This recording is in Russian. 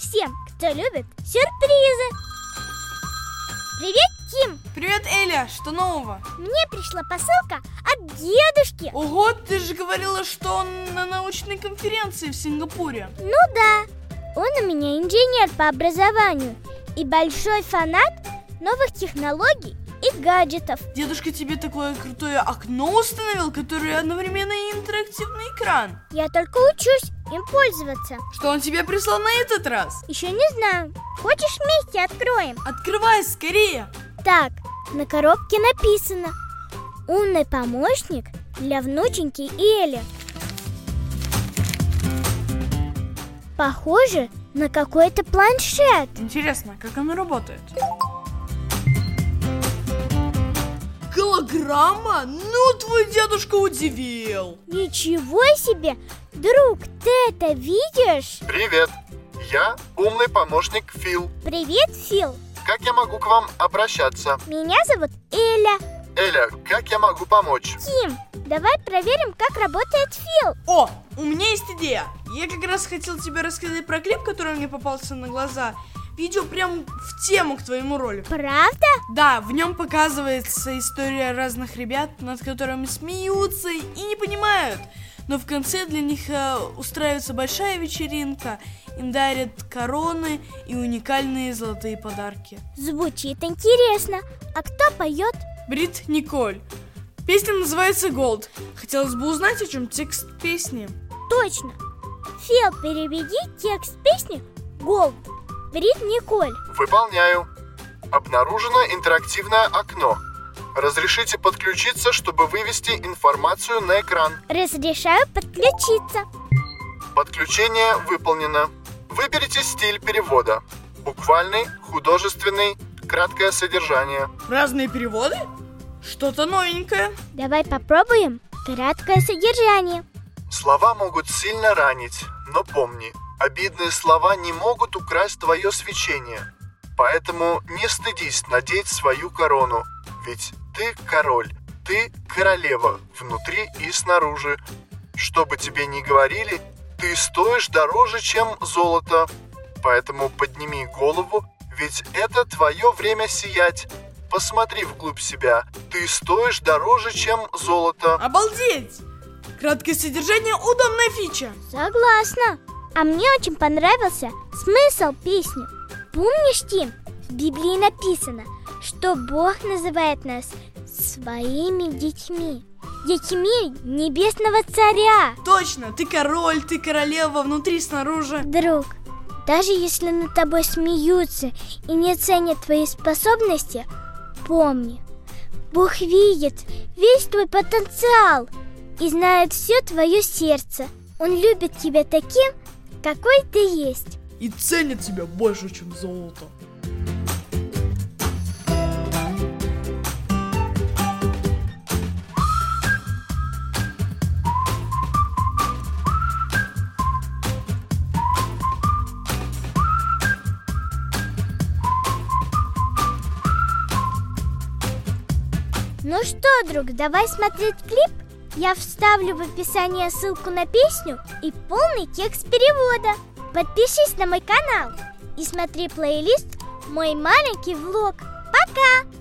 всем, кто любит сюрпризы. Привет, Тим! Привет, Эля, что нового? Мне пришла посылка от дедушки. Ого, ты же говорила, что он на научной конференции в Сингапуре. Ну да, он у меня инженер по образованию и большой фанат новых технологий и гаджетов. Дедушка тебе такое крутое окно установил, которое одновременно и интерактивный экран. Я только учусь им пользоваться. Что он тебе прислал на этот раз? Еще не знаю. Хочешь вместе откроем? Открывай скорее! Так, на коробке написано «Умный помощник для внученьки Эли». Похоже на какой-то планшет. Интересно, как оно работает? Голограмма? Ну, твой дедушка удивил! Ничего себе! Друг, ты это видишь? Привет, я умный помощник Фил. Привет, Фил. Как я могу к вам обращаться? Меня зовут Эля. Эля, как я могу помочь? Тим, давай проверим, как работает Фил. О, у меня есть идея. Я как раз хотел тебе рассказать про клип, который мне попался на глаза. Видео прям в тему к твоему ролику. Правда? Да, в нем показывается история разных ребят, над которыми смеются и не понимают. Но в конце для них э, устраивается большая вечеринка, им дарят короны и уникальные золотые подарки. Звучит интересно. А кто поет? Брит Николь. Песня называется «Gold». Хотелось бы узнать, о чем текст песни. Точно. Фил, переведи текст песни «Gold». Брит Николь. Выполняю. Обнаружено интерактивное окно. Разрешите подключиться, чтобы вывести информацию на экран. Разрешаю подключиться. Подключение выполнено. Выберите стиль перевода. Буквальный, художественный, краткое содержание. Разные переводы? Что-то новенькое. Давай попробуем краткое содержание. Слова могут сильно ранить, но помни, обидные слова не могут украсть твое свечение. Поэтому не стыдись надеть свою корону, ведь ты король, ты королева внутри и снаружи. Что бы тебе ни говорили, ты стоишь дороже, чем золото. Поэтому подними голову, ведь это твое время сиять. Посмотри вглубь себя. Ты стоишь дороже, чем золото. Обалдеть! Краткое содержание – удобная фича. Согласна. А мне очень понравился смысл песни. Помнишь, Тим, в Библии написано, что Бог называет нас своими детьми. Детьми небесного царя. Точно, ты король, ты королева, внутри снаружи. Друг, даже если над тобой смеются и не ценят твои способности, помни, Бог видит весь твой потенциал и знает все твое сердце. Он любит тебя таким, какой ты есть. И ценит тебя больше, чем золото. Ну что, друг, давай смотреть клип? Я вставлю в описание ссылку на песню и полный текст перевода. Подпишись на мой канал и смотри плейлист «Мой маленький влог». Пока!